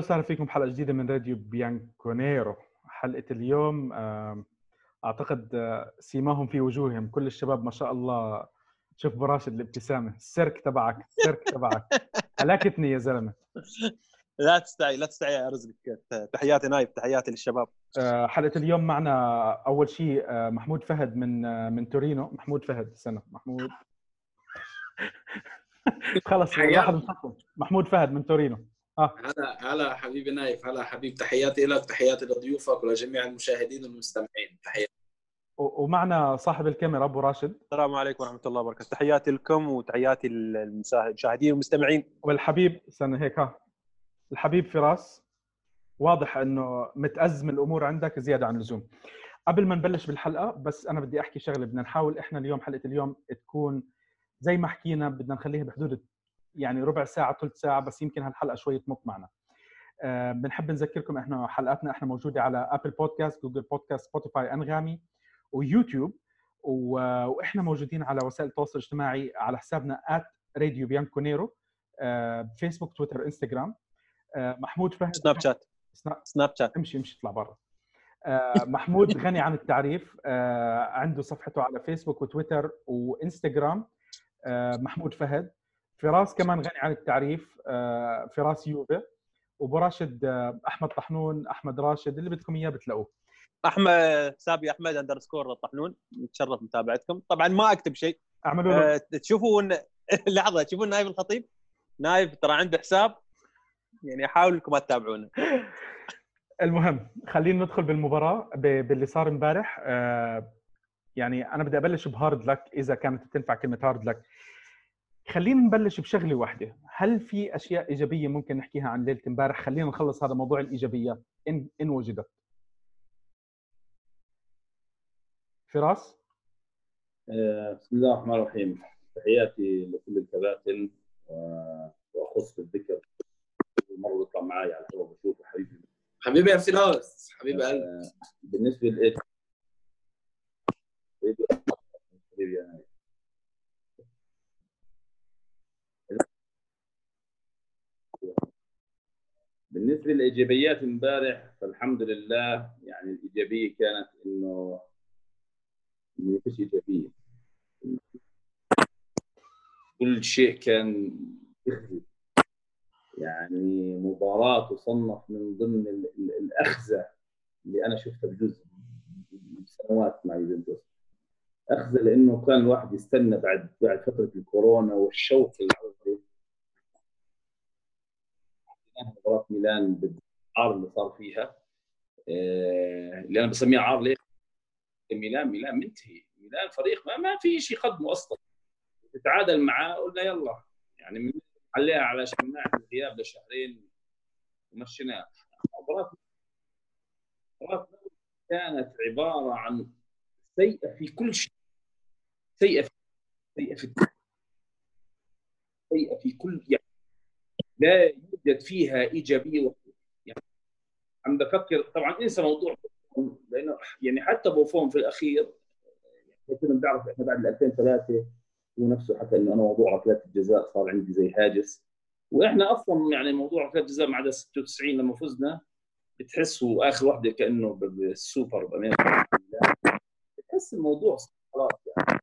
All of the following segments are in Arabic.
أهلا وسهلا فيكم بحلقة جديدة من راديو بيانكونيرو. حلقة اليوم أعتقد آه، سيماهم في وجوههم. كل الشباب ما شاء الله شوف براشد الابتسامة. السيرك تبعك السيرك تبعك. هلكتني يا زلمة. لا تستعي لا تستعي يا رزقك تحياتي نايف تحياتي للشباب. آه، حلقة اليوم معنا أول شيء آه، محمود فهد من من تورينو. محمود فهد سنة. محمود. خلص واحد محمود فهد من تورينو. آه. هلا هلا حبيبي نايف هلا حبيب تحياتي لك تحياتي لضيوفك ولجميع المشاهدين والمستمعين. تحياتي. ومعنا صاحب الكاميرا أبو راشد. السلام عليكم ورحمة الله وبركاته. تحياتي لكم وتحياتي للمشاهدين والمستمعين. والحبيب استنى هيك ها. الحبيب فراس واضح إنه متأزم الأمور عندك زيادة عن اللزوم. قبل ما نبلش بالحلقة بس أنا بدي أحكي شغلة بدنا نحاول إحنا اليوم حلقة اليوم تكون زي ما حكينا بدنا نخليها بحدود يعني ربع ساعة ثلث ساعة بس يمكن هالحلقة شوي تمط معنا. أه بنحب نذكركم إحنا حلقاتنا إحنا موجودة على ابل بودكاست جوجل بودكاست سبوتيفاي أنغامي ويوتيوب وإحنا موجودين على وسائل التواصل الاجتماعي على حسابنا راديو بيانكونيرو أه فيسبوك تويتر انستغرام محمود فهد سناب شات سناب شات امشي امشي اطلع برا. أه محمود غني عن التعريف أه عنده صفحته على فيسبوك وتويتر وانستغرام محمود فهد. فراس كمان غني عن التعريف آه، فراس يوفي وابو راشد آه، أحمد طحنون أحمد راشد اللي بدكم إياه بتلاقوه. احمد سابي أحمد underscore الطحنون متشرف متابعتكم. طبعا ما أكتب شيء. أعملوا له. أه تشوفون لحظة تشوفون نايف الخطيب؟ نايف ترى عنده حساب. يعني أحاول إنكم ما تتابعونه. المهم خلينا ندخل بالمباراة باللي صار امبارح. آه يعني أنا بدي أبلش بهارد لك إذا كانت بتنفع كلمة هارد لك. خلينا نبلش بشغلة واحدة. هل في أشياء إيجابية ممكن نحكيها عن ليلة امبارح؟ خلينا نخلص هذا موضوع الايجابيات إن إن وجدت. فراس؟ آه، بسم الله الرحمن الرحيم. تحياتي لكل الكباتن وأخص بالذكر. مره بيطلع معي على الهواء بشوفه حبيبي. حبيبي يا فراس حبيبي قلبي. آه، بالنسبة لإيه حبيبي يا بالنسبة للإيجابيات امبارح فالحمد لله يعني الإيجابية كانت إنه ما فيش إيجابية. كل شيء كان يخزي يعني مباراة تصنف من ضمن الاخزه اللي أنا شفتها بجزء سنوات مع يوفنتوس. اخزه لأنه كان الواحد يستنى بعد بعد فترة الكورونا والشوق العودة مباراه ميلان بالعار اللي صار فيها. آه، اللي أنا بسميها عار ليه؟ ميلان ميلان منتهي. ميلان فريق ما, ما في شيء يقدمه أصلا. تتعادل معاه قلنا يلا. يعني عليها على شماعه الغياب لشهرين ومشيناه مباراة كانت عبارة عن سيئة في كل شيء. سيئة في سيئة في سيئة في كل يعني. لا يوجد فيها إيجابية وحده يعني عم بفكر طبعا إنسى موضوع لأنه يعني حتى بوفون في الأخير يعني كنا بنعرف إحنا بعد 2003 هو نفسه حكى إنه أنا موضوع ركلات الجزاء صار عندي زي هاجس. وإحنا أصلا يعني موضوع ركلات الجزاء ما عدا 96 لما فزنا بتحسوا آخر وحده كأنه بالسوبر بأمريكا. بتحس الموضوع خلاص يعني.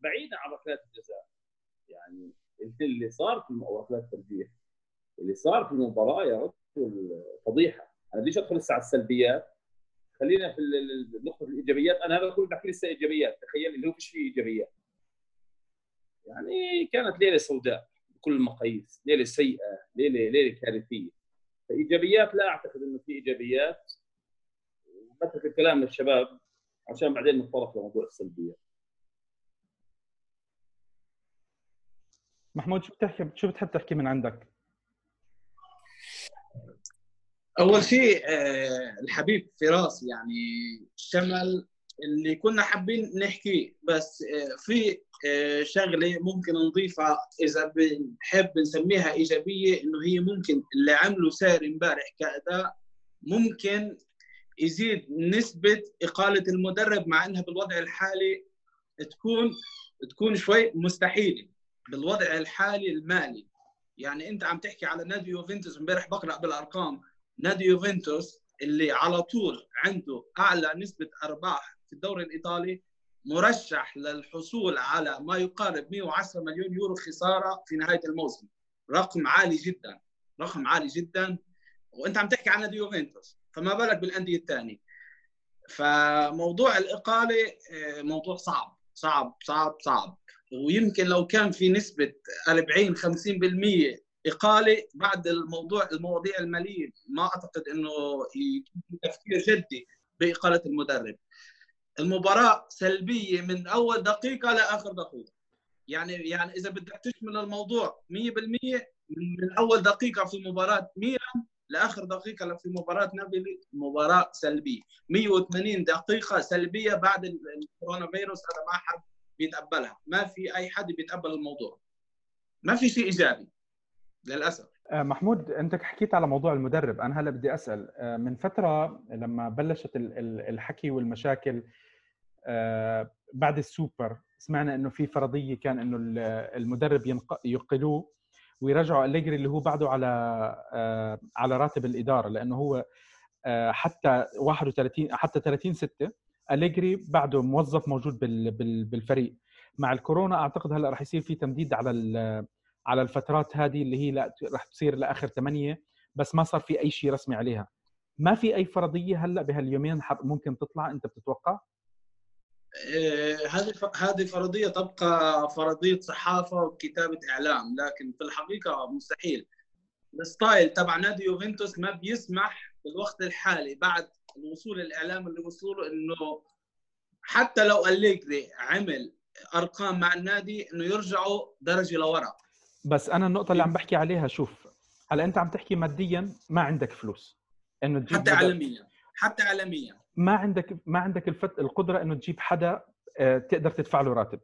بعيدا عن ركلات الجزاء. يعني اللي صار في ركلات الترجيح. اللي صار في المباراة يا رجل فضيحة. أنا ليش أدخل لسه على السلبيات؟ خلينا في نقطه الإيجابيات. أنا هذا كله بحكي لسه إيجابيات. تخيل اللي هو فيش فيه إيجابيات. يعني كانت ليلة سوداء بكل المقاييس. ليلة سيئة. ليله ليلة كارثية. فإيجابيات لا أعتقد إنه في إيجابيات. ونترك الكلام للشباب عشان بعدين نتطرق لموضوع السلبيات. محمود شو بتحكي شو بتحب تحكي من عندك؟ أول شيء آه، الحبيب فراس يعني شمل اللي كنا حابين نحكي بس آه، في آه، شغلة ممكن نضيفها إذا بنحب نسميها إيجابية إنه هي ممكن اللي عمله سار امبارح كأداء ممكن يزيد نسبة إقالة المدرب مع إنها بالوضع الحالي تكون تكون شوي مستحيلة بالوضع الحالي المالي. يعني أنت عم تحكي على نادي يوفنتوس امبارح بقرأ بالأرقام. نادي يوفنتوس اللي على طول عنده أعلى نسبة أرباح في الدوري الإيطالي مرشح للحصول على ما يقارب 110 مليون يورو خسارة في نهاية الموسم. رقم عالي جدا رقم عالي جدا. وأنت عم تحكي عن نادي يوفنتوس فما بالك بالأندية الثانية. فموضوع الإقالة آه، موضوع صعب صعب صعب صعب. ويمكن لو كان في نسبة 40 50% إقالة بعد الموضوع المواضيع الماليه ما أعتقد إنه تفكير جدي بإقالة المدرب. المباراة سلبية من أول دقيقة لاخر دقيقة. يعني يعني إذا بدك تشمل الموضوع 100% من أول دقيقة في مباراة ميلان لآخر دقيقة في مباراة نابولي مباراة سلبية. 180 دقيقة سلبية بعد الكورونا فيروس هذا ما حد بيتقبلها. ما في أي حد بيتقبل الموضوع. ما في شيء إيجابي. للأسف. آه، محمود أنت حكيت على موضوع المدرب. أنا هلا بدي أسأل آه، من فترة لما بلشت الحكي والمشاكل آه، بعد السوبر سمعنا إنه في فرضية كان إنه المدرب يقلوه ويرجعوا أليجري اللي هو بعده على على راتب الإدارة لأنه هو حتى 31 حتى 30 6 أليجري بعده موظف موجود بالفريق. مع الكورونا أعتقد هلأ رح يصير في تمديد على على الفترات هذه اللي هي رح تصير لآخر ثمانية بس ما صار في أي شيء رسمي عليها. ما في أي فرضية هلأ بهاليومين ممكن تطلع أنت بتتوقع؟ آه، هذه هذه فرضية تبقى فرضية صحافة وكتابة إعلام لكن في الحقيقة مستحيل. الستايل تبع نادي يوفنتوس ما بيسمح في الوقت الحالي بعد الوصول الإعلام اللي وصلوا إنه حتى لو أليجري عمل أرقام مع النادي إنه يرجعوا درجة لورا. بس أنا النقطة اللي عم بحكي عليها شوف هلأ أنت عم تحكي ماديا ما عندك فلوس. إنه تجيب حتى عالميا حتى عالميا. ما عندك ما عندك الفت القدرة إنه تجيب حدا آه، تقدر تدفع له راتب.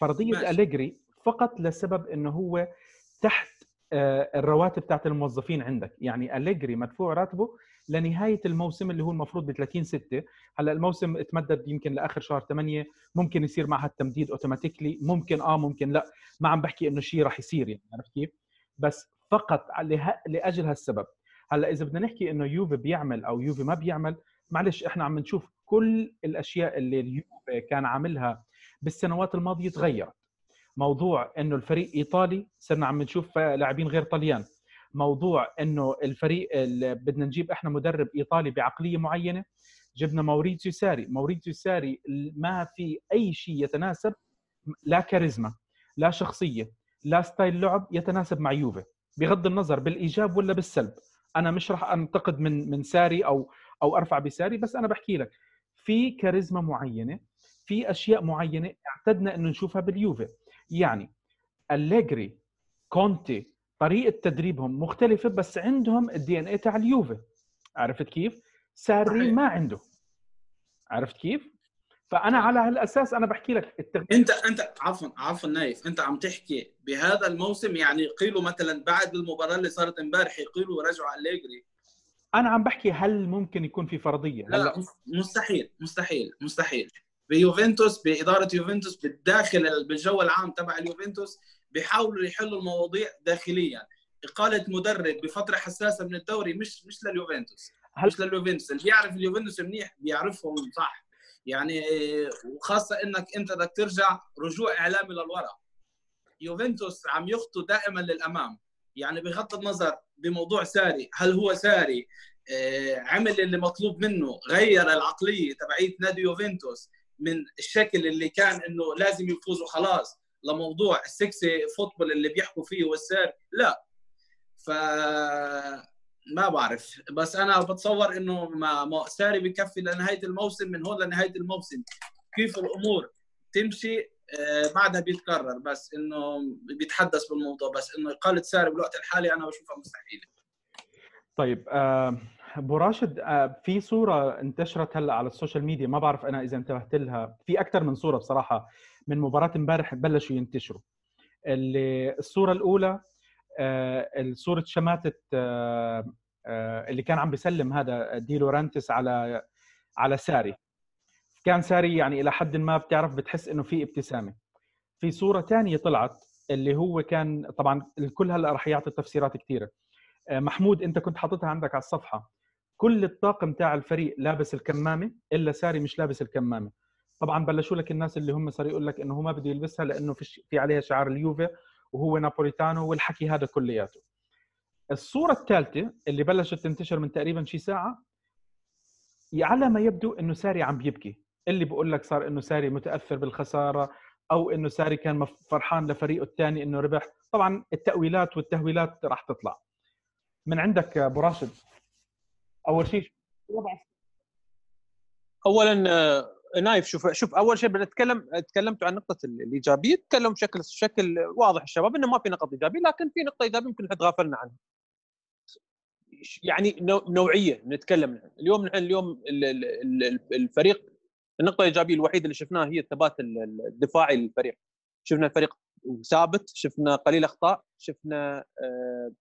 فرضية أليجري فقط لسبب إنه هو تحت آه، الرواتب تاعت الموظفين عندك. يعني أليجري مدفوع راتبه لنهاية الموسم اللي هو المفروض ب 30 6 هلأ الموسم اتمدد يمكن لآخر شهر 8 ممكن يصير معها التمديد اوتوماتيكلي ممكن آه ممكن لأ. ما عم بحكي إنه شيء راح يصير يعني عرفت كيف؟ بس فقط لأجل هالسبب. هلأ إذا بدنا نحكي إنه يوفي بيعمل أو يوفي ما بيعمل معلش إحنا عم نشوف كل الأشياء اللي اليوفي كان عاملها بالسنوات الماضية تغيرت. موضوع إنه الفريق إيطالي صرنا عم نشوف لاعبين غير طليان. موضوع إنه الفريق بدنا نجيب إحنا مدرب إيطالي بعقلية معينة جبنا موريتسيو ساري. موريتسيو ساري ما في أي شيء يتناسب لا كاريزما لا شخصية لا style لعب يتناسب مع يوفي. بغض النظر بالإيجاب ولا بالسلب. أنا مش راح أنتقد من من ساري أو أو أرفع بساري بس أنا بحكي لك في كاريزما معينة في أشياء معينة اعتدنا إنه نشوفها باليوفي. يعني أليجري كونتي طريقة تدريبهم مختلفة بس عندهم ال DNA تاع اليوفي عرفت كيف؟ ساري ما عنده. عرفت كيف؟ فأنا على هالأساس أنا بحكي لك التغيير أنت أنت عفوا عفوا نايف. أنت عم تحكي بهذا الموسم يعني قيلوا مثلا بعد المباراة اللي صارت امبارح يقيلوا رجعوا أليجري. أنا عم بحكي هل ممكن يكون في فرضية؟ لا, لا مستحيل مستحيل مستحيل. بيوفنتوس بإدارة يوفنتوس بالداخل بالجو العام تبع اليوفنتوس بيحاولوا يحلوا المواضيع داخليا. إقالة مدرب بفترة حساسة من الدوري مش مش لليوفنتوس. هل... مش لليوفنتوس. اللي بيعرف اليوفنتوس منيح بيعرفهم صح. يعني وخاصة إنك أنت بدك ترجع رجوع إعلامي للوراء يوفنتوس عم يخطو دائما للأمام. يعني بغض النظر بموضوع ساري هل هو ساري آه، عمل اللي مطلوب منه غير العقلية تبعية نادي يوفنتوس من الشكل اللي كان إنه لازم يفوزوا خلاص. لموضوع ال sexy football اللي بيحكوا فيه والسير لا. ف ما بعرف. بس أنا بتصور إنه ما ساري بكفي لنهاية الموسم من هون لنهاية الموسم. كيف الأمور تمشي آه، بعدها بيتكرر. بس إنه بيتحدث بالموضوع. بس إنه اقاله ساري بالوقت الحالي أنا بشوفها مستحيلة. طيب آه، أبو راشد آه، في صورة انتشرت هلأ على ال social media. ما بعرف أنا إذا انتبهت لها. في أكثر من صورة بصراحة. من مباراة امبارح بلشوا ينتشروا. الصورة الأولى آه، صورة شماتة اللي كان عم بيسلم هذا دي لورانتس على على ساري. كان ساري يعني إلى حد ما بتعرف بتحس إنه في ابتسامة. في صورة ثانية طلعت اللي هو كان طبعا الكل هلأ راح يعطي تفسيرات كثيره آه، محمود أنت كنت حاططها عندك على الصفحة. كل الطاقم تاع الفريق لابس الكمامة إلا ساري مش لابس الكمامة. طبعا بلشوا لك الناس اللي هم صار يقول لك إنه هو ما بده يلبسها لأنه في في عليها شعار اليوفي وهو نابوليتانو والحكي هذا كلياته. الصورة الثالثة اللي بلشت تنتشر من تقريبا شي ساعة على ما يبدو إنه ساري عم بيبكي. اللي بقول لك صار إنه ساري متأثر بالخسارة أو إنه ساري كان فرحان لفريقه الثاني إنه ربح. طبعا التأويلات والتهويلات راح تطلع. من عندك أبو راشد؟ أول شيء اولا آه، نايف شوف شوف أول شيء بنتكلم تكلمت عن نقطة الإيجابية تكلم بشكل بشكل واضح الشباب إنه ما في نقط إيجابية لكن في نقطة إيجابية يمكن إحنا تغافلنا عنها. يعني نوعية نتكلم عنها اليوم نحن اليوم الفريق النقطة الإيجابية الوحيدة اللي شفناها هي الثبات الدفاعي للفريق. شفنا الفريق ثابت شفنا قليل أخطاء شفنا آه،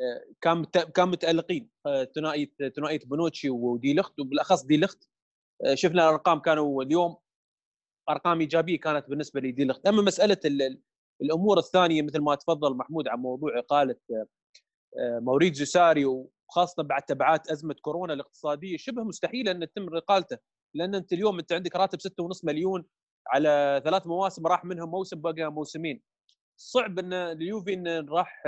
آه، كان كان متألقين آه، ثنائية ثنائية بونوتشي ودي لخت وبالأخص دي لخت شفنا الأرقام كانوا اليوم أرقام إيجابية كانت بالنسبة لدي أما مسألة الأمور الثانية مثل ما تفضل محمود عن موضوع إقالة موريتزيو ساري وخاصة بعد تبعات أزمة كورونا الاقتصادية شبه مستحيل أن تتم إقالته لأن أنت اليوم أنت عندك راتب 6.5 مليون على ثلاث مواسم راح منهم موسم بقى موسمين. صعب إن اليوفي انه راح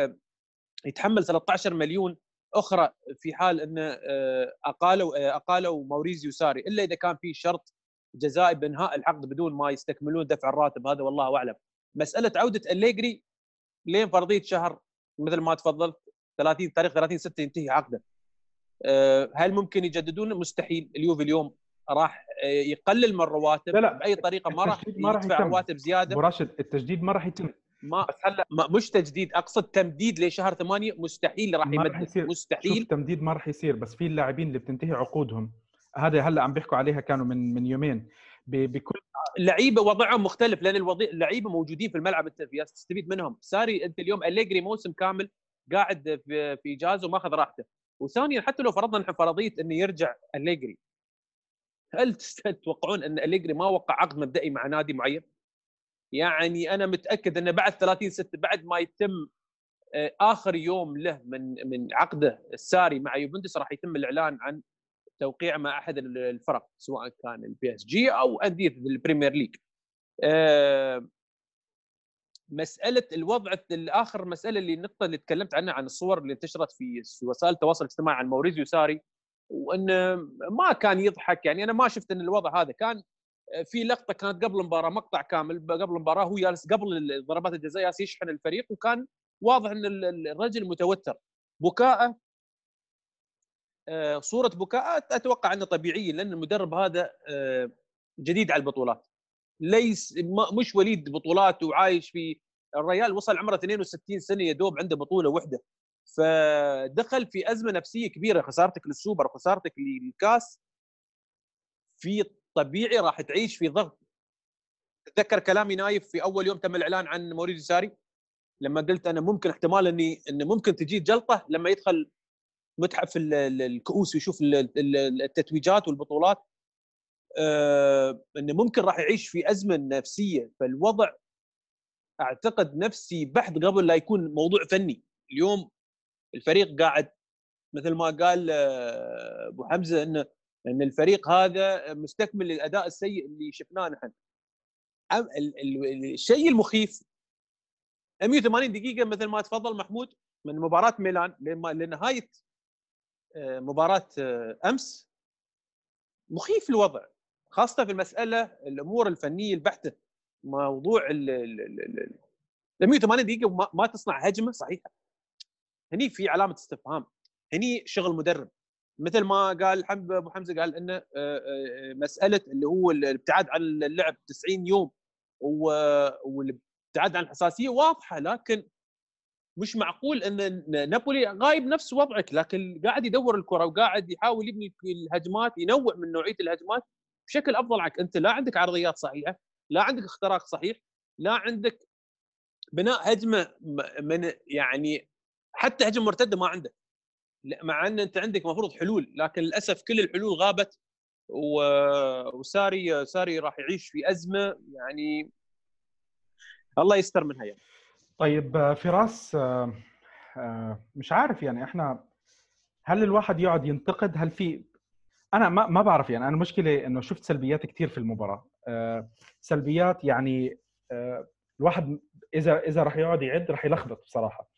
يتحمل 13 مليون أخرى في حال إن آه، أقالوا آه، أقالوا موريزيو ساري إلا إذا كان في شرط جزائي بإنهاء العقد بدون ما يستكملون دفع الراتب هذا والله أعلم. مسألة عودة الليجري لين فرضية شهر مثل ما تفضلت 30 تاريخ 30 6 ينتهي عقده. آه، هل ممكن يجددون؟ مستحيل. اليوفي اليوم راح يقلل من الرواتب لا لا بأي طريقة ما راح ما راح يدفع رواتب زيادة. ابو راشد التجديد ما راح يتم. ما بس هلأ ما مش تجديد أقصد تمديد لشهر ثمانية مستحيل راح يمدد. مستحيل. شوف تمديد ما راح يصير بس في اللاعبين اللي بتنتهي عقودهم. هذا هلأ عم بيحكوا عليها كانوا من من يومين. بكل لعيبة وضعهم مختلف لأن الوضع اللعيبه موجودين في الملعب. أنت تستفيد منهم. ساري أنت اليوم أليجري موسم كامل قاعد في في اجازه وماخذ راحته. وثانيا حتى لو فرضنا نحن فرضية إنه يرجع أليجري هل تتوقعون إن أليجري ما وقع عقد مبدئي مع نادي معين؟ يعني أنا متأكد انه بعد 30 6 بعد ما يتم آه، آخر يوم له من من عقده الساري مع يوفنتوس راح يتم الإعلان عن توقيع مع أحد الفرق سواء كان ال PSG أو أندية ال Premier League. آه، مسألة الوضع الآخر مسألة اللي النقطة اللي تكلمت عنها عن الصور اللي انتشرت في وسائل التواصل الاجتماعي عن موريزيو ساري وانه ما كان يضحك يعني أنا ما شفت أن الوضع هذا كان في لقطة كانت قبل المباراة مقطع كامل قبل المباراة هو جالس قبل ضربات الجزاء جالس يشحن الفريق وكان واضح إن الرجل متوتر. بكاءه آه، صورة بكاءه أتوقع إنه طبيعيه لأن المدرب هذا آه، جديد على البطولات. ليس مش وليد بطولات وعايش في الريال وصل عمره 62 سنة يا دوب عنده بطولة واحدة فدخل في أزمة نفسية كبيرة خسارتك للسوبر وخسارتك للكاس. في طبيعي راح تعيش في ضغط. تذكر كلامي نايف في أول يوم تم الإعلان عن موريزيو ساري؟ لما قلت أنا ممكن احتمال اني إنه ممكن تجي جلطة لما يدخل متحف الكؤوس ويشوف التتويجات والبطولات آه إنه ممكن راح يعيش في أزمة نفسية. فالوضع أعتقد نفسي بحث قبل لا يكون موضوع فني. اليوم الفريق قاعد مثل ما قال آه، أبو حمزة إنه إن الفريق هذا مستكمل للأداء السيء اللي شفناه نحن. الشيء المخيف 180 دقيقة مثل ما تفضل محمود من مباراة ميلان لنهاية آه، مباراة آه، أمس مخيف الوضع خاصة في المسألة الأمور الفنية البحتة موضوع ال 180 دقيقة ما تصنع هجمة صحيحة. هني في علامة استفهام هني شغل مدرب. مثل ما قال أبو حمزة قال إنه آه، آه، مسألة اللي هو الابتعاد عن اللعب 90 يوم والابتعاد عن الحساسية واضحة لكن مش معقول إن نابولي غايب نفس وضعك لكن قاعد يدور الكرة وقاعد يحاول يبني الهجمات ينوع من نوعية الهجمات بشكل أفضل عنك أنت لا عندك عرضيات صحيحة لا عندك اختراق صحيح لا عندك بناء هجمة من يعني حتى هجمة مرتدة ما عندك. مع إن أنت عندك مفروض حلول لكن للأسف كل الحلول غابت وساري ساري راح يعيش في أزمة يعني الله يستر منها يعني. طيب آه، فراس آه، آه، مش عارف يعني إحنا هل الواحد يقعد ينتقد هل في أنا ما ما بعرف يعني أنا المشكلة إنه شفت سلبيات كثير في المباراة سلبيات يعني الواحد إذا إذا راح يقعد يعد راح يلخبط بصراحة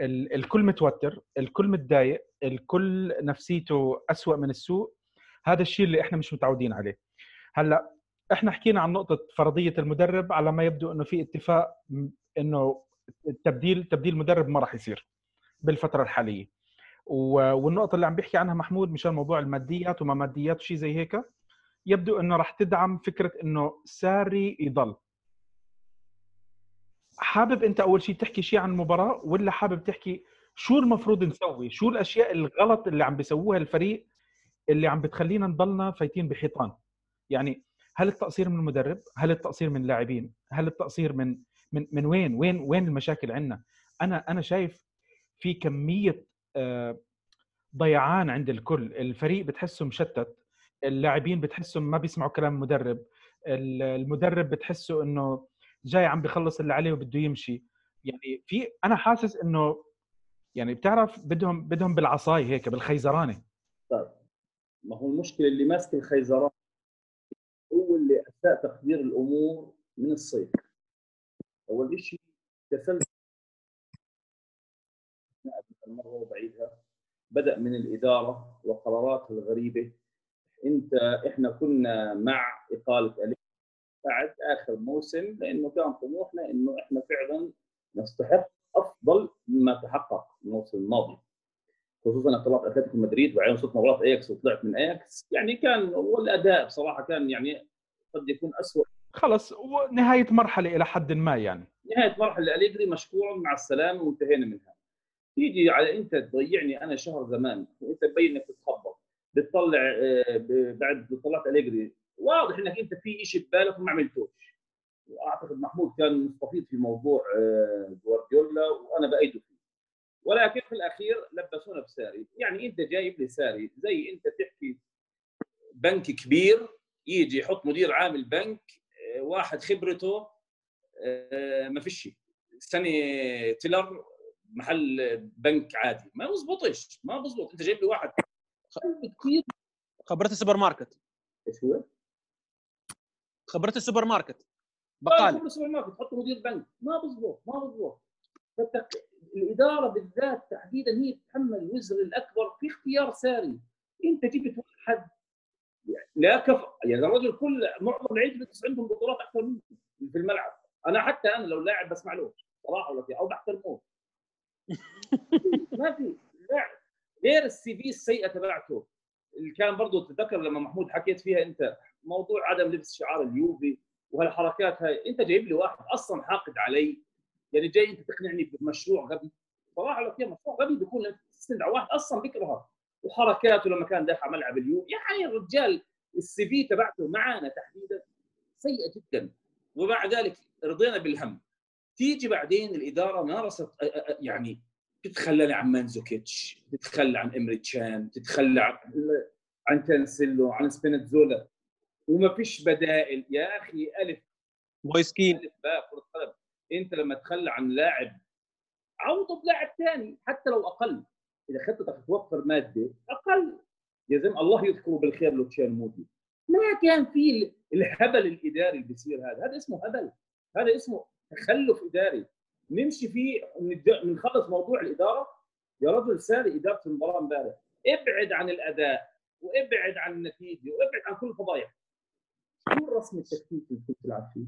الكل متوتر الكل متضايق الكل نفسيته أسوأ من السوء. هذا الشيء اللي إحنا مش متعودين عليه. هلأ إحنا حكينا عن نقطة فرضية المدرب على ما يبدو إنه في اتفاق إنه التبديل تبديل مدرب ما راح يصير بالفترة الحالية. والنقطة اللي عم بيحكي عنها محمود مشان موضوع الماديات وما ماديات وشيء زي هيك يبدو إنه راح تدعم فكرة إنه ساري يضل. حابب أنت أول شيء تحكي شيء عن المباراة ولا حابب تحكي شو المفروض نسوي؟ شو الأشياء الغلط اللي عم بيسووها الفريق اللي عم بتخلينا نضلنا فايتين بحيطان؟ يعني هل التقصير من المدرب؟ هل التقصير من اللاعبين؟ هل التقصير من من من وين؟ وين وين المشاكل عندنا؟ أنا أنا شايف في كمية آه، ضيعان عند الكل. الفريق بتحسه مشتت اللاعبين بتحسهم ما بيسمعوا كلام المدرب ال- المدرب بتحسه إنه جاي عم بيخلص اللي عليه وبده يمشي. يعني في أنا حاسس إنه يعني بتعرف بدهم بدهم بالعصاي هيك بالخيزرانة. ما هو المشكلة اللي ماسك الخيزران هو اللي أساء تقدير الأمور من الصيف. أول شيء تسلسل المرة بعيدها بدأ من الإدارة وقراراتها الغريبة. إنت إحنا كنا مع إقالة بعد آخر موسم لأنه كان طموحنا إنه إحنا فعلا نستحق أفضل مما تحقق الموسم الماضي. خصوصا اختلاط أتلتيكو مدريد وبعدين وصلت مباراة إياكس وطلعت من إياكس. يعني كان والأداء بصراحة كان يعني قد يكون اسوء خلص نهايه مرحلة إلى حد ما يعني. نهاية مرحلة أليجري مشكورا مع السلامة وانتهينا منها تيجي على انت تضيعني أنا شهر زمان وانت تبين إنك تتخبط بتطلع آه، بعد طلعت أليجري واضح إنك أنت في شيء ببالك وما عملتوش. وأعتقد محمود كان مستفيض في موضوع آه، جوارديولا وأنا بأيده فيه. ولكن في الأخير لبسونا بساري. يعني أنت جايب لي ساري زي أنت تحكي بنك كبير يجي يحط مدير عام البنك آه، واحد خبرته آه، ما فيش سنه تيلر محل بنك عادي. ما بزبطش ما بزبط. أنت جايب لي واحد. كثير خبرة السوبر ماركت. إيش هو؟ خبرة السوبر ماركت بقال بقال السوبر ماركت تحط مدير بنك. ما بزبط ما بزبط. فالتق- الإدارة بالذات تحديدا هي تتحمل الوزر الأكبر في اختيار ساري. أنت جبت واحد يعني لا كفى يعني الرجل كل معظم اللعيبه بس عندهم بطولات أكثر منه في الملعب. أنا حتى أنا لو لاعب بسمع له صراحة ولا في أو بحترمه. ما في لاعب غير السي في السيئة تبعته. اللي كان برضه تتذكر لما محمود حكيت فيها أنت موضوع عدم لبس شعار اليوفي وهالحركات هاي أنت جايب لي واحد أصلا حاقد علي يعني جاي أنت تقنعني بمشروع غبي صراحة لو كان مشروع غبي بيكون تستند على واحد أصلا بيكرهك. وحركاته لما كان دافع ملعب اليوم يعني الرجال ال CV تبعته معانا تحديدا سيئة جدا. ومع ذلك رضينا بالهم. تيجي بعدين الإدارة مارست يعني تتخلى عن مانزوكيتش تتخلى عن إمري تشان تتخلى عن عن كانسيلو عن سبينتزولا وما فيش بدائل. يا أخي ألف مويس كين. ألف باء كرة قدم. إنت لما تتخلى عن لاعب عوضه بلاعب ثاني حتى لو أقل. إذا خطتك توفر مادة أقل. يا الله يذكره بالخير لوتشان مودي. ما كان في ال- الهبل الإداري اللي بيصير هذا. هذا اسمه هبل. هذا اسمه تخلف إداري. نمشي فيه نخلص موضوع الإدارة. يا رجل ساري إدارة المباراة امبارح. ابعد عن الأداء وابعد عن النتيجة وابعد عن كل الفضايح شو الرسم التكتيكي اللي كنت تلعب فيه؟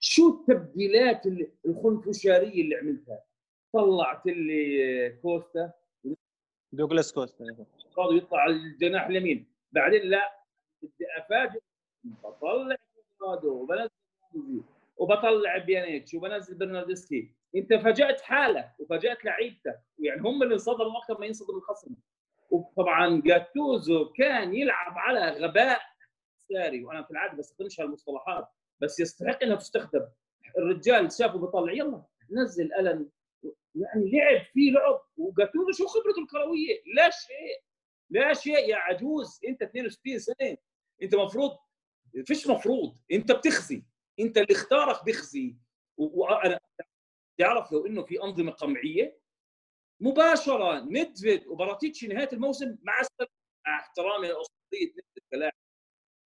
شو التبديلات اللي- الخنفشارية اللي عملتها؟ طلعت لي كوستا. دوغلاس كوستا قاعد يطلع على الجناح اليمين. بعدين لا بدي أفاجئ. بطلع كوادرادو وبنزل وبطلع بيانيتش وبنزل برناردسكي. انت فاجأت حالك وفاجأت لعيبتك يعني هم اللي انصدموا أكثر ما ينصدم الخصم. وطبعا جاتوزو كان يلعب على غباء ساري وأنا في العادة بستخدمش هالمصطلحات بس يستحق إنها تستخدم. الرجال شافه بيطلع يلا نزل ألن. يعني لعب فيه لعب. وجاتوزو شو خبرته الكروية؟ لا شيء. لا شيء يا عجوز. أنت 62 سنة. أنت مفروض فيش مفروض. أنت بتخزي. أنت اللي اختارك بيخزي. وأنا تعرف لو إنه في أنظمة قمعية مباشرة ندفيد وبراتيتشي نهاية الموسم مع مع احترامي ندفيد كلاعب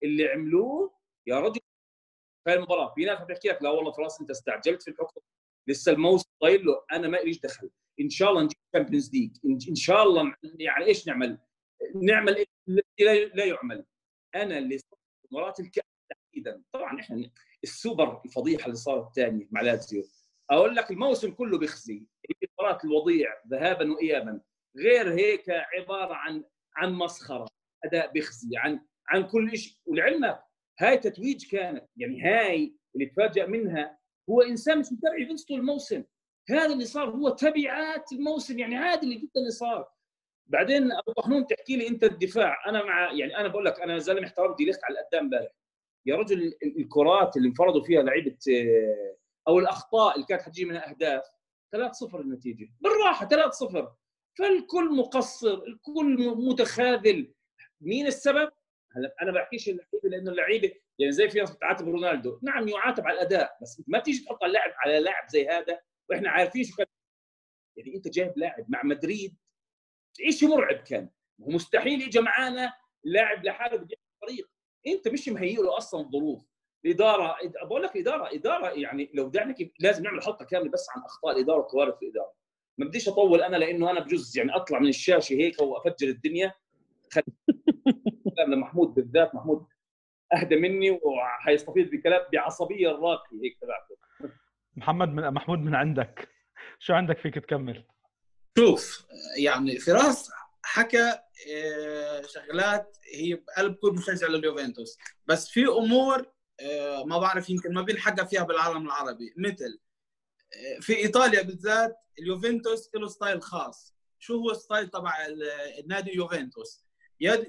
اللي عملوه. يا رجل في المباراة في ناس بتحكي لك لا والله خلاص أنت استعجلت في الحكم لسه الموسم طايل له أنا ما ليش دخل. إن شاء الله نجيب Champions League إن شاء الله يعني إيش نعمل؟ نعمل إيه لا يعمل. أنا اللي مباراة الكأس تحديدا. طبعا إحنا السوبر الفضيحة اللي صارت الثانية مع لازيو أقول لك الموسم كله بيخزي. مباراه الوضيع ذهابا وايابا. غير هيك عبارة عن عن مسخرة. أداء بيخزي عن عن كل شيء ولعلمك هاي تتويج كانت. يعني هاي اللي تفاجئ منها هو إنسان مش متابع يوفنتوس طول الموسم. هذا اللي صار هو تبعات الموسم. يعني اللي جدا اللي صار. بعدين أبو طحنون تحكي لي أنت الدفاع. أنا مع يعني أنا بقول لك أنا زلمة احترمت ليست على القدام امبارح يا رجل الكرات اللي انفرضوا فيها لعيبة آه، أو الأخطاء اللي كانت حتجي منها أهداف 3-0 النتيجة. بالراحة 3-0 فالكل مقصر الكل متخاذل. مين السبب؟ هلا أنا بحكيش اللعيبة لأنه اللعيبة يعني زي في ناس بتعاتب رونالدو. نعم يعاتب على الأداء بس ما تيجي تحط اللاعب على لاعب زي هذا وإحنا عارفين شو كان يعني أنت جايب لاعب مع مدريد شيء مرعب كان. ومستحيل يجي معانا لاعب لحاله بده فريق. أنت مش مهيئ له أصلا الظروف الاداره بقول لك إدارة إدارة يعني لو نحكي لازم نعمل حلقه كاملة بس عن أخطاء الإدارة وكوارث الإدارة. ما بديش أطول أنا لأنه أنا بجوز يعني أطلع من الشاشة هيك وأفجر الدنيا. محمود بالذات محمود أهدى مني وحيستفيد بكلام بعصبية الراقي هيك تبعته. محمد من محمود من عندك. شو عندك فيك تكمل؟ شوف يعني فراس حكى آه، شغلات هي بقلب كل مشجع لليوفنتوس. بس في أمور ما بعرف يمكن ما بينحكى فيها بالعالم العربي. مثل آه، في إيطاليا بالذات اليوفنتوس له style خاص. شو هو ال style تبع النادي يوفنتوس؟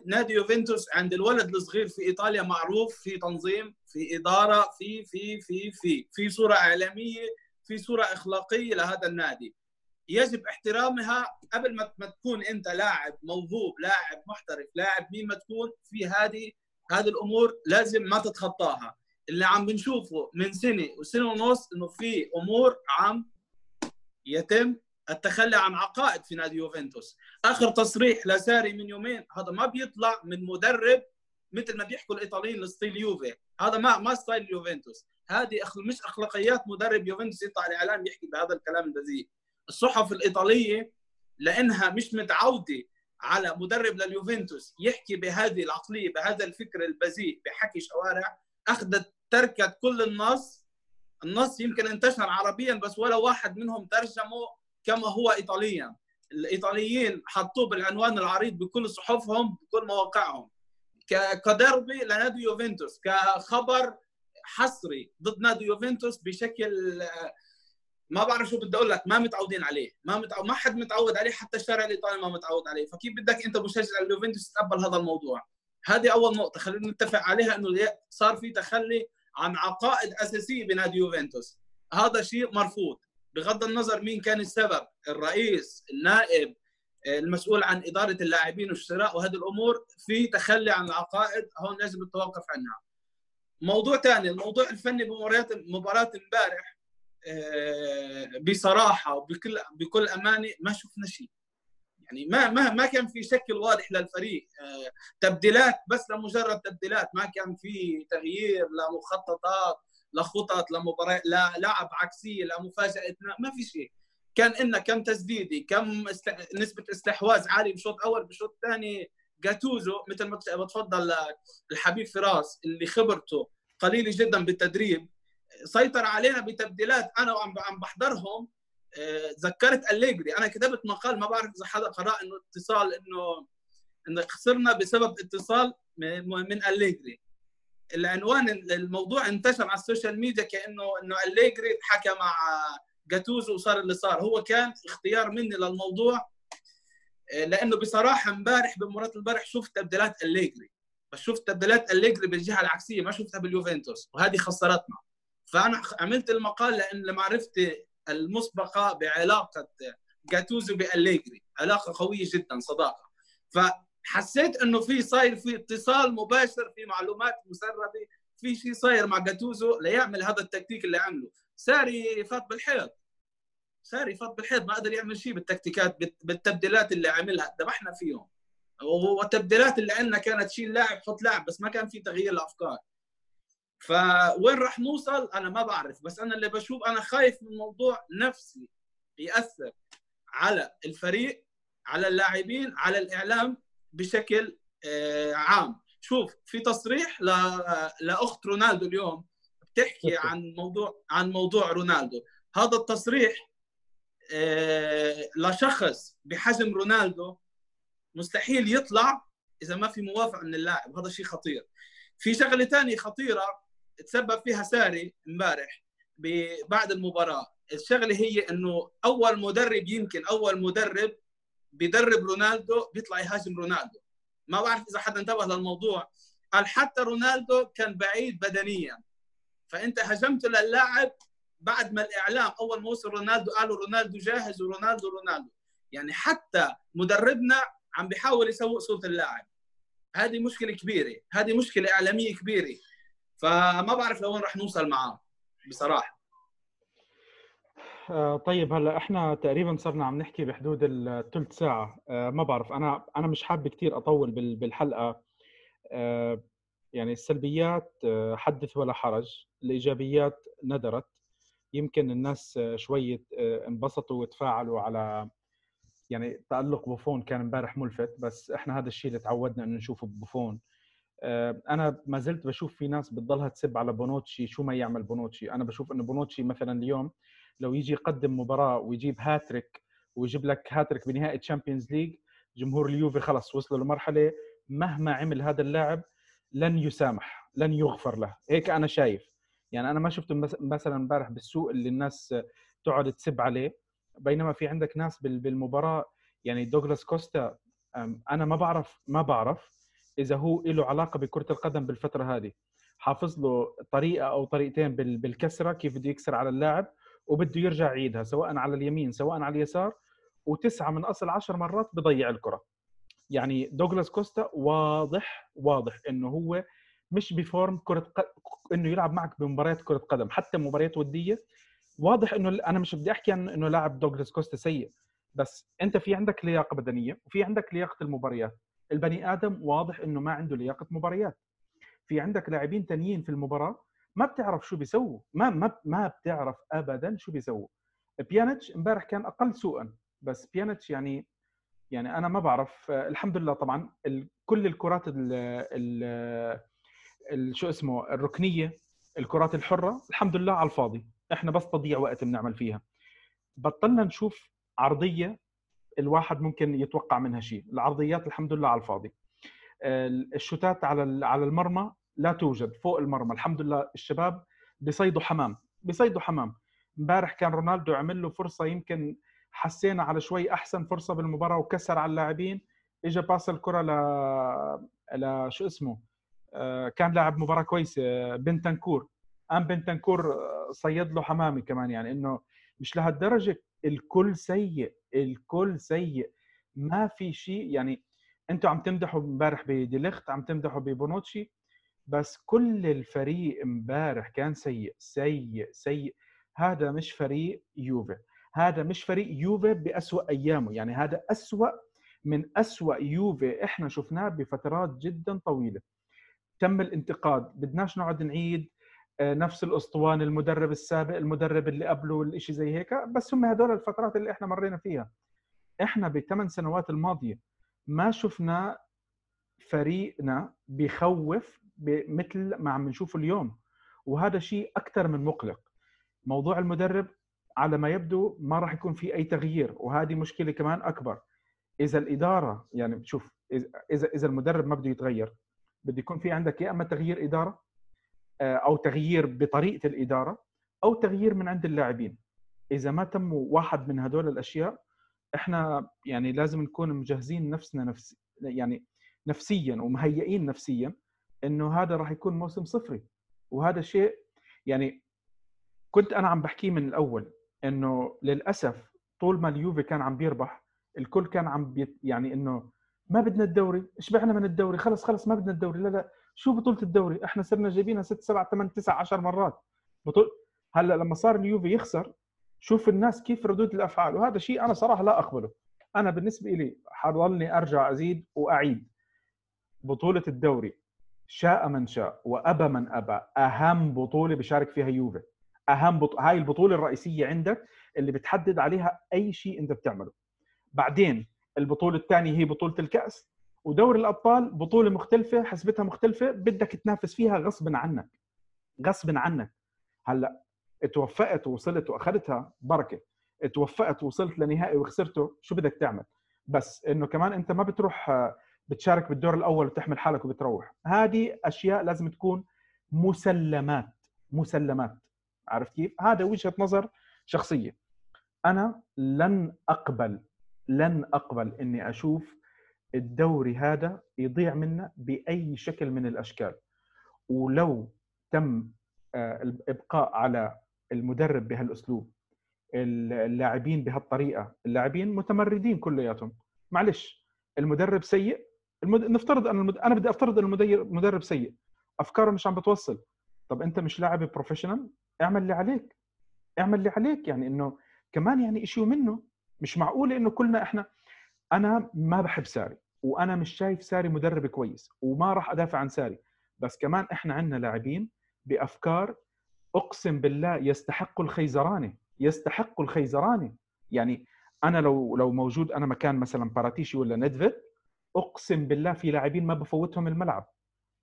نادي يوفنتوس عند الولد الصغير في إيطاليا معروف في تنظيم في إدارة في في في في في صورة إعلامية في صورة إخلاقية لهذا النادي. يجب احترامها قبل ما تكون أنت لاعب موهوب لاعب محترف لاعب مين ما تكون في هذه هذه الأمور لازم ما تتخطاها. اللي عم بنشوفه من سنة وسنة ونص إنه في أمور عم يتم التخلي عن عقائد في نادي يوفنتوس. آخر تصريح لساري من يومين هذا ما بيطلع من مدرب مثل ما بيحكوا الإيطاليين lo stile Juve. هذا ما ما style يوفنتوس. هذه مش أخلاقيات مدرب يوفنتوس يطلع الاعلام يحكي بهذا الكلام البذيء. الصحف الإيطالية لأنها مش متعودة على مدرب لليوفنتوس يحكي بهذه العقلية بهذا الفكر البذيء بحكي شوارع اخذت تركت كل النص. النص يمكن انتشر عربيا بس ولا واحد منهم ترجمه كما هو ايطاليا. الإيطاليين حطوه بالعنوان العريض بكل صحفهم بكل مواقعهم. كدربي لنادي يوفنتوس كخبر حصري ضد نادي يوفنتوس بشكل ما بعرف شو بدي أقول لك ما متعودين عليه. ما متعود ما حد متعود عليه حتى الشارع الإيطالي ما متعود عليه. فكيف بدك أنت مشجع اليوفنتوس تتقبل هذا الموضوع؟ هذه أول نقطة خلينا نتفق عليها إنه صار في تخلي عن عقائد أساسية بنادي يوفنتوس. هذا شيء مرفوض. بغض النظر مين كان السبب الرئيس النائب المسؤول عن إدارة اللاعبين والشراء وهذه الأمور في تخلي عن العقائد هون لازم التوقف عنها. موضوع ثاني الموضوع الفني بمباريات مباراة امبارح آه، بصراحة وبكل بكل أمانة ما شفنا شيء. يعني ما ما ما كان في شكل واضح للفريق. آه، تبديلات بس لمجرد تبديلات. ما كان في تغيير لمخططات لخطط لمباراه للعب عكسية لمفاجاه ما في شيء. كان لنا كم تسديده كم است... نسبة استحواذ عالي بشوط أول بشوط ثاني جاتوزو مثل ما بتفضل الحبيب فراس اللي خبرته قليلة جدا بالتدريب سيطر علينا بتبديلات أنا وعم بحضرهم. ذكرت أليجري. أنا كتبت مقال ما بعرف إذا حدا قرأ إنه اتصال إنه إنه خسرنا بسبب اتصال من أليجري. العنوان الموضوع انتشر على ال social media كأنه إنه أليجري حكى مع جاتوزو وصار اللي صار. هو كان اختيار مني للموضوع لأنه بصراحة امبارح بمباراه امبارح شفت تبديلات أليجري. بس شفت تبديلات أليجري بالجهة العكسية ما شفتها باليوفنتوس وهذه خسرتنا. فأنا عملت المقال لأن لمعرفتي المسبقة بعلاقة جاتوزو بأليجري علاقة قوية جدا صداقة. فحسيت إنه في صاير في اتصال مباشر في معلومات مسربة في شيء صاير مع جاتوزو ليعمل هذا التكتيك اللي عمله. ساري فات بالحيط. ساري فات بالحيط ما قدر يعمل شيء بالتكتيكات بالتبديلات اللي عملها ذبحنا فيهم. والتبديلات اللي عندنا كانت شيل لاعب حط لاعب بس ما كان في تغيير الأفكار. فوين راح نوصل؟ أنا ما بعرف بس أنا اللي بشوف أنا خايف من موضوع نفسي يأثر على الفريق على اللاعبين على الإعلام بشكل آه، عام. شوف في تصريح لأخت رونالدو اليوم بتحكي عن موضوع عن موضوع رونالدو. هذا التصريح آه، لشخص بحجم رونالدو مستحيل يطلع إذا ما في موافقة من اللاعب. هذا شيء خطير. في شغلة ثانية خطيرة تسبب فيها ساري امبارح بعد المباراة. الشغلة هي إنه أول مدرب يمكن أول مدرب بيدرب رونالدو بيطلع يهاجم رونالدو. ما بعرف إذا حدا انتبه للموضوع. قال حتى رونالدو كان بعيد بدنيا. فأنت هجمت للاعب بعد ما الإعلام أول ما وصل رونالدو قالوا رونالدو جاهز ورونالدو رونالدو. يعني حتى مدربنا عم بيحاول يسوق صوره اللاعب. هذه مشكلة كبيرة. هذه مشكلة إعلامية كبيرة. فما بعرف لوين راح نوصل معاه بصراحة. آه، طيب هلا إحنا تقريبا صرنا عم نحكي بحدود الثلث ساعة. آه، ما بعرف أنا أنا مش حابب كثير أطول بالحلقة. آه، يعني السلبيات حدث ولا حرج. الإيجابيات ندرت يمكن الناس شوية انبسطوا وتفاعلوا على يعني تألق بوفون كان امبارح ملفت بس إحنا هذا الشيء اللي تعودنا إنه نشوفه ببوفون أنا ما زلت بشوف في ناس بتضلها تسب على بونوتشي شو ما يعمل بونوتشي. أنا بشوف إنه بونوتشي مثلا اليوم لو يجي يقدم مباراة ويجيب هاتريك ويجيب لك هاتريك بنهائي Champions League جمهور اليوفي خلص وصلوا لمرحلة مهما عمل هذا اللاعب لن يسامح لن يغفر له. هيك أنا شايف. يعني أنا ما شفت مثلا امبارح بالسوء اللي الناس تقعد تسب عليه. بينما في عندك ناس بالمباراة يعني دوغلاس كوستا أنا ما بعرف ما بعرف إذا هو له علاقة بكرة القدم بالفترة هذه. حافظ له طريقة أو طريقتين بالكسرة كيف بده يكسر على اللاعب وبده يرجع يعيدها سواء على اليمين سواء على اليسار. وتسعة من أصل عشر مرات بضيع الكرة. يعني دوغلاس كوستا واضح واضح إنه هو مش ب form كرة ق... إنه يلعب معك بمباريات كرة قدم حتى مباريات ودية. واضح إنه أنا مش بدي أحكي عن إنه لاعب دوغلاس كوستا سيء بس أنت في عندك لياقة بدنية وفي عندك لياقة المباريات. البني آدم واضح إنه ما عنده لياقة مباريات. في عندك لاعبين ثانيين في المباراة ما بتعرف شو بيسووا ما ما ما بتعرف ابدا شو بيسووا. بيانيتش امبارح كان أقل سوءا بس بيانيتش يعني يعني أنا ما بعرف. الحمد لله طبعا كل الكرات ال ال شو اسمه الركنية الكرات الحرة الحمد لله على الفاضي. إحنا بس تضييع وقت بنعمل فيها. بطلنا نشوف عرضية الواحد ممكن يتوقع منها شيء. العرضيات الحمد لله على الفاضي. الشوتات على على المرمى لا توجد فوق المرمى. الحمد لله الشباب بيصيدوا حمام بيصيدوا حمام. امبارح كان رونالدو عمل له فرصة يمكن حسينا على شوي أحسن فرصة بالمباراة وكسر على اللاعبين. اجى باس الكرة ل ل شو اسمه؟ آه، كان لاعب مباراة كويسة بنتنكور. آم بنتنكور صيد له حمامي كمان يعني. إنه مش لهالدرجة الكل سيء. الكل سيء. ما في شيء يعني أنتم عم تمدحوا امبارح بديليخت عم تمدحوا ببونوتشي بس كل الفريق امبارح كان سيء سيء سيء. هذا مش فريق يوفي. هذا مش فريق يوفي بأسوأ أيامه. يعني هذا أسوأ من أسوأ يوفي إحنا شفناه بفترات جدا طويلة. تم الانتقاد. بدناش نقعد نعيد. نفس الأسطوانة المدرب السابق المدرب اللي قبله الشيء زي هيك. بس هم هدول الفترات اللي إحنا مرينا فيها. إحنا بالثمان سنوات الماضية ما شفنا فريقنا بخوف مثل ما عم نشوفه اليوم. وهذا شيء أكثر من مقلق. موضوع المدرب على ما يبدو ما راح يكون في أي تغيير وهذه مشكلة كمان أكبر. إذا الإدارة يعني شوف اذا إذا المدرب ما بده يتغير بده يكون في عندك يا أما تغيير إدارة آه، أو تغيير بطريقة الإدارة أو تغيير من عند اللاعبين. إذا ما تم واحد من هدول الأشياء إحنا يعني لازم نكون مجهزين نفسنا نفس يعني نفسيا ومهيئين نفسيا إنه هذا راح يكون موسم صفري. وهذا شيء يعني كنت أنا عم بحكيه من الأول إنه للأسف طول ما اليوفي كان عم بيربح الكل كان عم بيت يعني إنه ما بدنا الدوري اشبعنا من الدوري؟ خلص خلص ما بدنا الدوري. لا لا شو بطولة الدوري؟ إحنا صرنا جايبينها ست سبع ثمان تسع عشر مرات. بطول هلأ لما صار اليوفي يخسر شوف الناس كيف ردود الأفعال. وهذا شيء أنا صراحة لا أقبله. أنا بالنسبة لي حضلني أرجع أزيد وأعيد. بطولة الدوري شاء من شاء وأبى من أبى أهم بطولة بيشارك فيها يوفي. أهم بط... هاي البطولة الرئيسية عندك اللي بتحدد عليها أي شيء أنت بتعمله. بعدين البطولة الثانية هي بطولة الكأس. ودوري الأبطال بطولة مختلفة حسبتها مختلفة بدك تنافس فيها غصبا عنك. غصبا عنك. هلأ توفقت ووصلت وأخذتها بركة. توفقت ووصلت لنهائي وخسرته شو بدك تعمل؟ بس إنه كمان أنت ما بتروح آه، بتشارك بالدور الأول وتحمل حالك وبتروح. هذه أشياء لازم تكون مسلمات. مسلمات. عرفت كيف؟ هذا وجهة نظر شخصية. أنا لن أقبل لن أقبل إني أشوف الدوري هذا يضيع منا بأي شكل من الأشكال. ولو تم آه، الإبقاء على المدرب بهالأسلوب اللاعبين بهالطريقة اللاعبين متمردين كلياتهم. معلش المدرب سيء المد... نفترض أن المد... أنا بدي أفترض إن المدرب سيء. أفكاره مش عم بتوصل. طب أنت مش لاعب بروفيشنال اعمل اللي عليك. اعمل اللي عليك يعني إنه كمان يعني شيء منه مش معقول إنه كلنا إحنا أنا ما بحب ساري. وأنا مش شايف ساري مدرب كويس وما راح أدافع عن ساري. بس كمان إحنا عندنا لاعبين بأفكار أقسم بالله يستحق الخيزرانة يستحق الخيزرانة. يعني أنا لو لو موجود أنا مكان مثلا باراتيشي ولا نيدفيد أقسم بالله في لاعبين ما بفوتهم الملعب.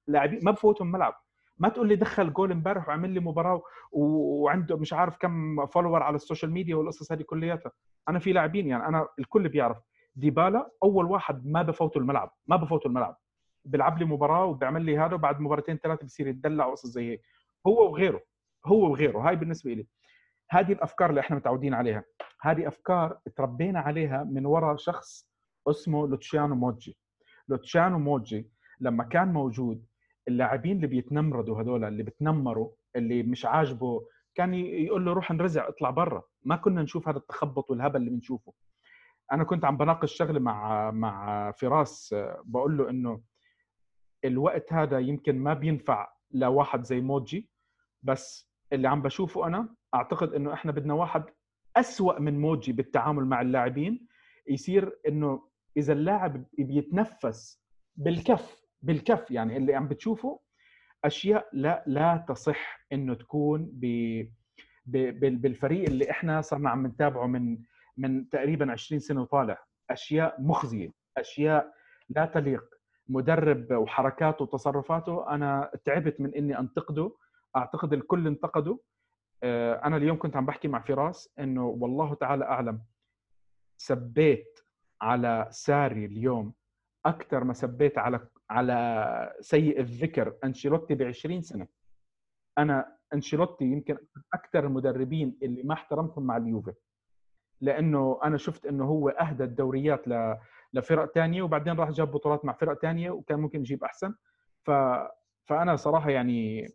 لاعبين ما بفوتهم الملعب. ما تقول لي دخل جول امبارح وعمل لي مباراة وعنده مش عارف كم follower على ال social media والقصص هذه كلياتها. أنا في لاعبين يعني أنا الكل بيعرف. ديبالا أول واحد ما بفوته الملعب ما بفوته الملعب. بيلعب لي مباراة وبيعمل لي هذا وبعد مباراتين ثلاثة بصير يتدلع وقصص زي هيك. هو وغيره هو وغيره. هاي بالنسبة لي هذه الأفكار اللي إحنا متعودين عليها. هذه أفكار تربينا عليها من وراء شخص اسمه لوتشيانو موجي. لوتشيانو موجي لما كان موجود اللاعبين اللي بيتنمردوا هذول اللي بتنمروا اللي مش عاجبه كان يقول له روح انرزع اطلع برا. ما كنا نشوف هذا التخبط والهبل اللي بنشوفه. أنا كنت عم بناقش شغله مع مع فراس بقول له إنه الوقت هذا يمكن ما بينفع لواحد زي موجي بس اللي عم بشوفه أنا أعتقد إنه إحنا بدنا واحد أسوأ من موجي بالتعامل مع اللاعبين يصير إنه إذا اللاعب بيتنفس بالكف بالكف يعني اللي عم بتشوفه أشياء لا لا تصح إنه تكون ب بالفريق اللي إحنا صرنا عم نتابعه من من تقريبا 20 سنة وطالع. أشياء مخزية أشياء لا تليق. مدرب وحركاته وتصرفاته أنا تعبت من إني أنتقده. أعتقد الكل انتقده. آه، أنا اليوم كنت عم بحكي مع فراس إنه والله تعالى أعلم. سبيت على ساري اليوم أكثر ما سبيت على على سيء الذكر أنشيلوتي ب 20 سنة. أنا أنشيلوتي يمكن أكثر المدربين اللي ما احترمتهم مع اليوفي. لأنه أنا شفت إنه هو أهدى الدوريات ل... لفرق ثانية وبعدين راح جاب بطولات مع فرق ثانية وكان ممكن يجيب أحسن ف... فأنا صراحة يعني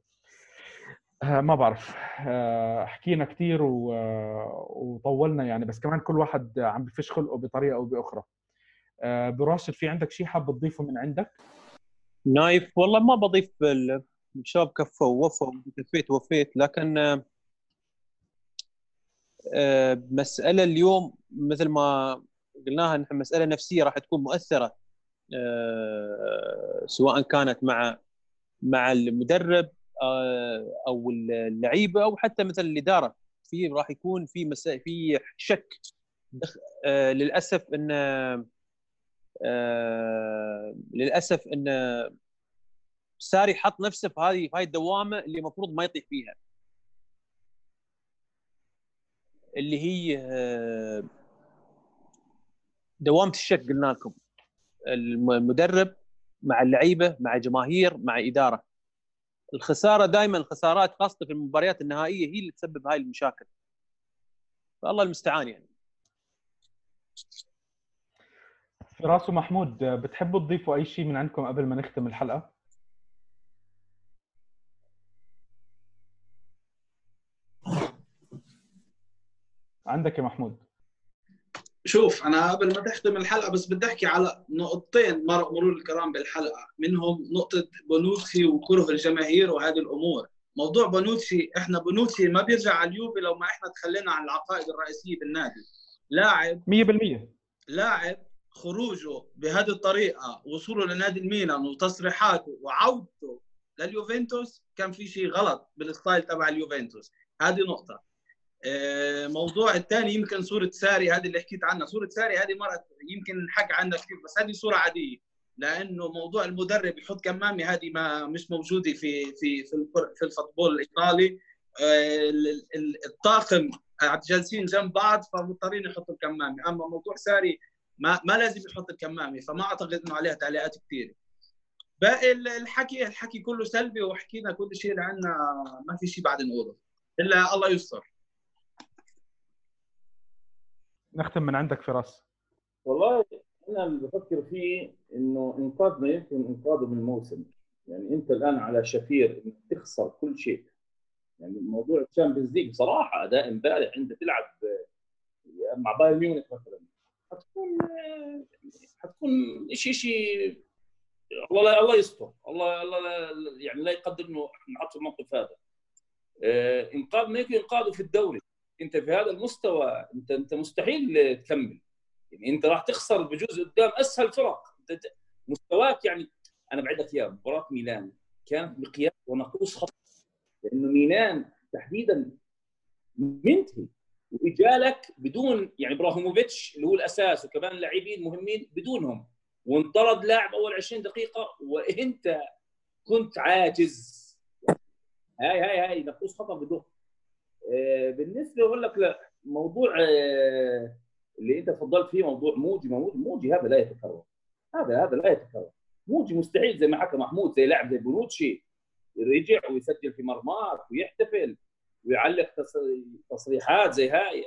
آه، ما بعرف آه، حكينا كثير و... وطولنا يعني بس كمان كل واحد عم بفش خلقه بطريقة أو بأخرى آه، براشد في عندك شيء حاب تضيفه من عندك؟ نايف والله ما بضيف الشباب كفوا وفوا كفيت وفيت لكن مسألة اليوم مثل ما قلناها نحن مسألة نفسية راح تكون مؤثرة سواء كانت مع مع المدرب آه، أو اللعيبة أو حتى مثلا الإدارة. في راح يكون في مسا... في شك آه، للأسف إن آه، للأسف إن ساري حط نفسه في هذه في هاي الدوامة اللي المفروض ما يطيح فيها. اللي هي دوامه الشك قلنا لكم. المدرب مع اللعيبة مع جماهير مع إدارة. الخسارة دائما الخسارات خاصة في المباريات النهائية هي اللي تسبب هاي المشاكل. فالله المستعان يعني. فراس ومحمود بتحبوا تضيفوا أي شيء من عندكم قبل ما نختم الحلقة؟ عندك يا محمود؟ شوف أنا قبل ما تختم الحلقة بس بدي أحكي على نقطتين مروا مرور الكرام بالحلقة منهم نقطة بونوسي وكره الجماهير وهذه الأمور. موضوع بونوتشي إحنا بونوتشي ما بيرجع على اليوفي لو ما إحنا تخلينا عن العقائد الرئيسية بالنادي. لاعب 100% لاعب خروجه بهذه الطريقة وصوله لنادي الميلان وتصريحاته وعودته لليوفنتوس كان في شيء غلط بال style تبع اليوفنتوس. هذه نقطة. موضوع الثاني يمكن صوره ساري هذه اللي حكيت عنها. صوره ساري هذه مرت يمكن حكى عنها كثير بس هذه صوره عادية لأنه موضوع المدرب يحط كمامه هذه ما مش موجودة في في في في الفوتبول الإيطالي. آه، ال- ال- الطاقم جالسين جنب بعض فمضطرين يحطوا الكمامه أما موضوع ساري ما ما لازم يحط الكمامه فما أعتقد إنه عليها تعليقات كثيرة. باقي ال- الحكي الحكي كله سلبي وحكينا كل شيء عندنا ما في شيء بعد نقوله. إلا الله يستر. نختم من عندك فراس. والله أنا اللي بفكر فيه إنه إنقاذ ما يمكن إنقاذه من الموسم. يعني أنت الآن على شفير إنك تخسر كل شيء. يعني موضوع ال Champions League بصراحة أداء امبارح انت تلعب آه، مع بايرن ميونخ مثلا. حتكون آه، حتكون شيء شيء الله الله يستر. الله الله يعني لا يقدر إنه نحط في الموقف هذا. آه، إنقاذ ما يمكن إنقاذه في الدوري. انت في هذا المستوى انت انت مستحيل تكمل. يعني انت راح تخسر بجزء قدام أسهل فرق. انت مستواك يعني أنا بعد لك إياه مباراة ميلان كانت مقياس ونقوص خط لأنه ميلان تحديدا منتهي. ورجالك بدون يعني إبراهيموفيتش اللي هو الأساس وكمان لاعبين مهمين بدونهم. وانطرد لاعب أول 20 دقيقة وأنت كنت عاجز. هاي هاي هاي نقوص خطأ بدون. بالنسبة أقول لك لا موضوع آه، اللي أنت تفضلت فيه موضوع موجي موجي, موجي هذا لا يتكرر. هذا هذا لا يتكرر. موجي مستحيل زي ما حكى محمود زي لاعب زي بونوتشي رجع ويسجل في مرماك ويحتفل ويعلق تص- تصريحات زي هاي.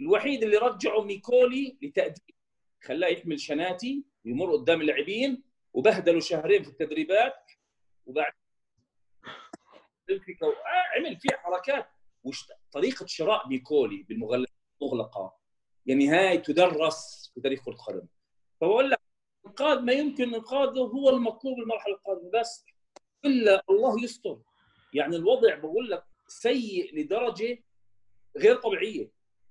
الوحيد اللي رجعه ميكولي لتأديب خلاه يحمل شناتي ويمر قدام اللاعبين وبهدلوا شهرين في التدريبات وبعد آه، عمل فيها حركات طريقة شراء ميكولي بالمغلقة المغلقه يعني هاي تدرس في تاريخ كرة القدم. فبقول لك انقاذ ما يمكن انقاذه هو المطلوب المرحله القادمة بس إلا الله يستر. يعني الوضع بقول لك سيء لدرجة غير طبيعية.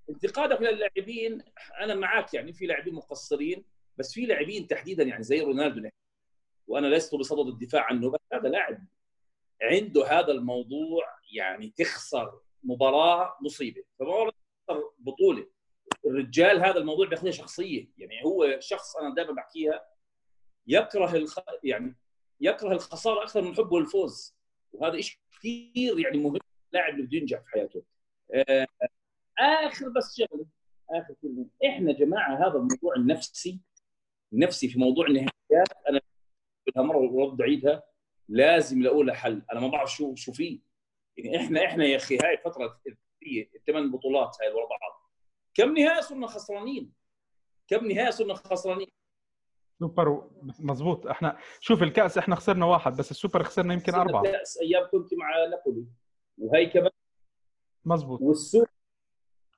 انتقادك للاعبين أنا معك يعني في لاعبين مقصرين بس في لاعبين تحديدا يعني زي رونالدو وأنا لست بصدد الدفاع عنه بس هذا لاعب عنده هذا الموضوع يعني تخسر. مباراة مصيبة. تخسر بطولة؟ الرجال هذا الموضوع بياخذها شخصية. يعني هو شخص أنا دائما بحكيها يكره الخ... يعني يكره الخسارة أكثر من حبه للفوز. وهذا شيء كثير يعني مهم لاعب اللي بده ينجح في حياته. آه، آخر بس شغلة آخر كلمة. إحنا جماعة هذا الموضوع النفسي النفسي في موضوع النهائيات. أنا مرة وارد اعيدها لازم نلاقوا له حل. أنا ما بعرف شو شو فيه. إحنا إحنا يا أخي هاي فتره الثمان بطولات هاي ورا بعض. كم نهائي صرنا خسرانين؟ كم نهائي صرنا خسرانين؟ سوبر مزبوط إحنا شوف الكأس إحنا خسرنا واحد بس السوبر خسرنا يمكن أربعة. كاس أيام كنت مع نابولي. وهي كمان. مزبوط والسوبر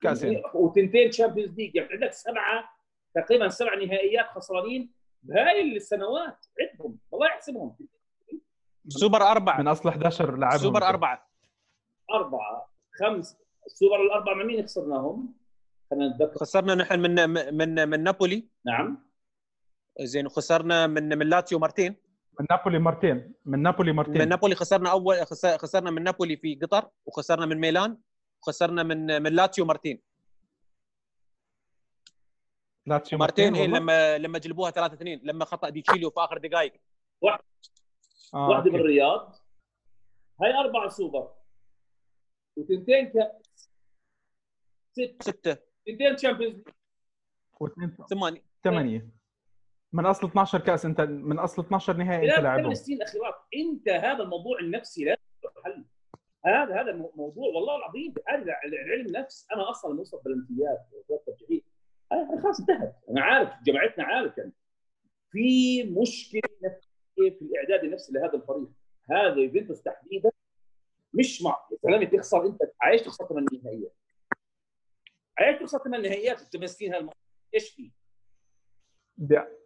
كأسين. وتنتين تشامبيونز ليج يعني عندك سبعة تقريبا سبع نهائيات خسرانين بهاي السنوات. عدهم. الله يحسبهم. سوبر أربعة. من أصل 11 لاعب سوبر أربعة. أربعة خمس السوبر الأربعة مع مين خسرناهم؟ خلينا نتذكر. خسرنا نحن من من من نابولي. نعم. زين وخسرنا من من لاتسيو مرتين من نابولي مرتين من نابولي مرتين من نابولي خسرنا اول خس- خسرنا من نابولي في قطر وخسرنا من ميلان وخسرنا من من لاتسيو مرتين لاتسيو مرتين هي والله؟ لما لما جلبوها 3 2 لما خطأ ديتشيليو في آخر دقائق آه واحدة. بالرياض هاي أربعة سوبر. وتنتين كاس ست. ستة. تنتين Champions League. واثنين ثمانية. ثمانية. من أصل 12 كأس انت من أصل 12 نهائي أنت لاعبهم ثمان سنين الاخيرات أنت هذا الموضوع النفسي لا حل هذا هذا موضوع والله العظيم. هذا العلم نفس. أنا أصلا لما اوصل أنا خلاص انتهت. أنا عارف. جماعتنا عارف يعني. في مشكلة نفسيه في الإعداد النفسي لهذا الفريق. هذا يوفنتوس تحديدا مش مع يا سلام تخسر أنت عايش تخسر ثمان نهائيات عايش تخسر ثمان نهائيات وتمسكين هالموضوع إيش في؟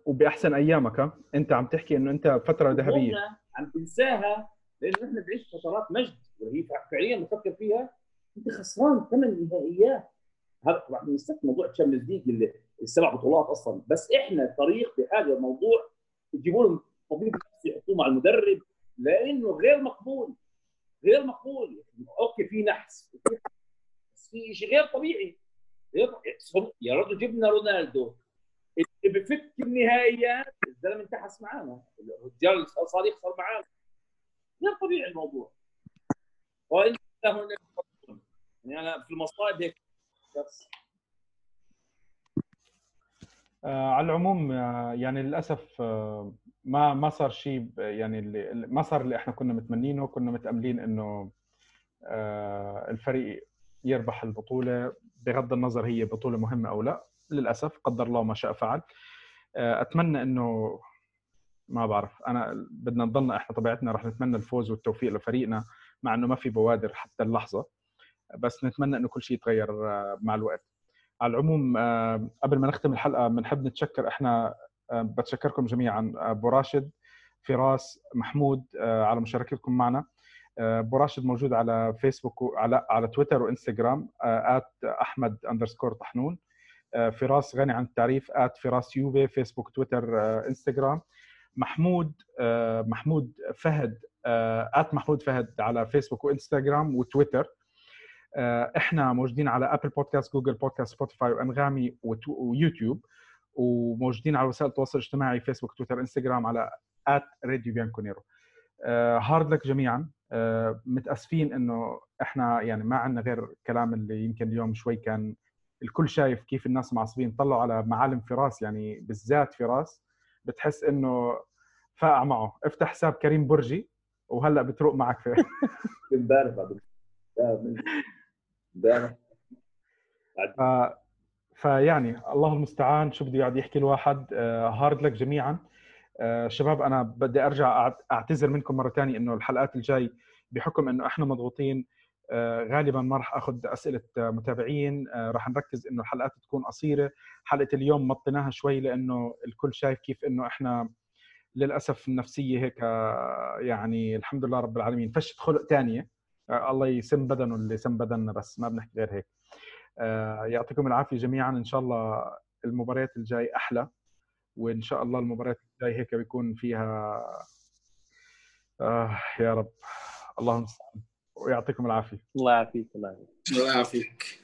وبأحسن أيامك ها؟ أنت عم تحكي إنه أنت فترة ذهبية. عم تنساها لأنه إحنا بنعيش فترات مجد. وهي فعليا بفكر فيها أنت خسران ثمان نهائيات هذا طبعا بنستثني موضوع Champions League اللي السبع بطولات أصلا. بس إحنا الفريق بحاجه موضوع يجيبوا لهم طبيب نفسي يحطوه مع المدرب لأنه غير مقبول. غير مقبول. okay في نحس بس في شيء غير طبيعي. غير يا رجل جبنا رونالدو. اللي بفك النهائيات الزلمة انتحس معانا. الرجال صار يخسر معانا. غير طبيعي الموضوع. وانت يعني أنا في المصائب هيك. بس. آه على العموم آه يعني للأسف آه ما ما صار شيء يعني اللي ما صار اللي إحنا كنا متمنينه كنا متأملين إنه آه الفريق يربح البطولة بغض النظر هي بطولة مهمة أو لا. للأسف قدر الله ما شاء فعل. آه أتمنى إنه ما بعرف أنا بدنا نضلنا إحنا طبيعتنا رح نتمنى الفوز والتوفيق لفريقنا مع إنه ما في بوادر حتى اللحظة. بس نتمنى إنه كل شيء يتغير مع الوقت. على العموم قبل ما نختم الحلقة بنحب نتشكر إحنا بتشكركم جميعا. أبو راشد فراس محمود على مشاركتكم معنا. أبو راشد موجود على فيسبوك وعلى على تويتر وإنستغرام أحمد اندرسكور طحنون. فراس غني عن التعريف فراس يوبي فيسبوك تويتر إنستغرام. محمود محمود فهد at محمود فهد على فيسبوك وإنستغرام وتويتر. إحنا موجودين على Apple Podcasts Google Podcasts سبوتيفاي وأنغامي ويوتيوب. وموجودين على وسائل التواصل الاجتماعي فيسبوك تويتر إنستغرام على at راديو بيانكونيرو hard luck جميعا. متأسفين إنه إحنا يعني ما عندنا غير الكلام اللي يمكن اليوم شوي كان الكل شايف كيف الناس معصبين طلعوا على معالم فراس يعني بالذات فراس. بتحس إنه فاقع معه. افتح حساب كريم برجي وهلأ بتروق معك في امبارح بعد ف... فيعني الله المستعان. شو بده يقعد يحكي الواحد؟ hard luck جميعا. شباب أنا بدي أرجع أعتذر منكم مرة ثانية إنه الحلقات الجاي بحكم إنه إحنا مضغوطين. غالبا ما راح أخذ أسئلة متابعين. راح نركز إنه الحلقات تكون قصيرة. حلقة اليوم مطيناها شوي لإنه الكل شايف كيف إنه إحنا للأسف النفسية هيك يعني الحمد لله رب العالمين. فشت خلق ثانية الله يسم بدنه اللي سم بدننا بس. ما بنحكي غير هيك. يعطيكم العافية جميعا. إن شاء الله المباريات الجاي أحلى وإن شاء الله المباريات الجاي هيك بيكون فيها آه يا رب. الله المستعان ويعطيكم العافية. الله يعافيك. الله يعافيك.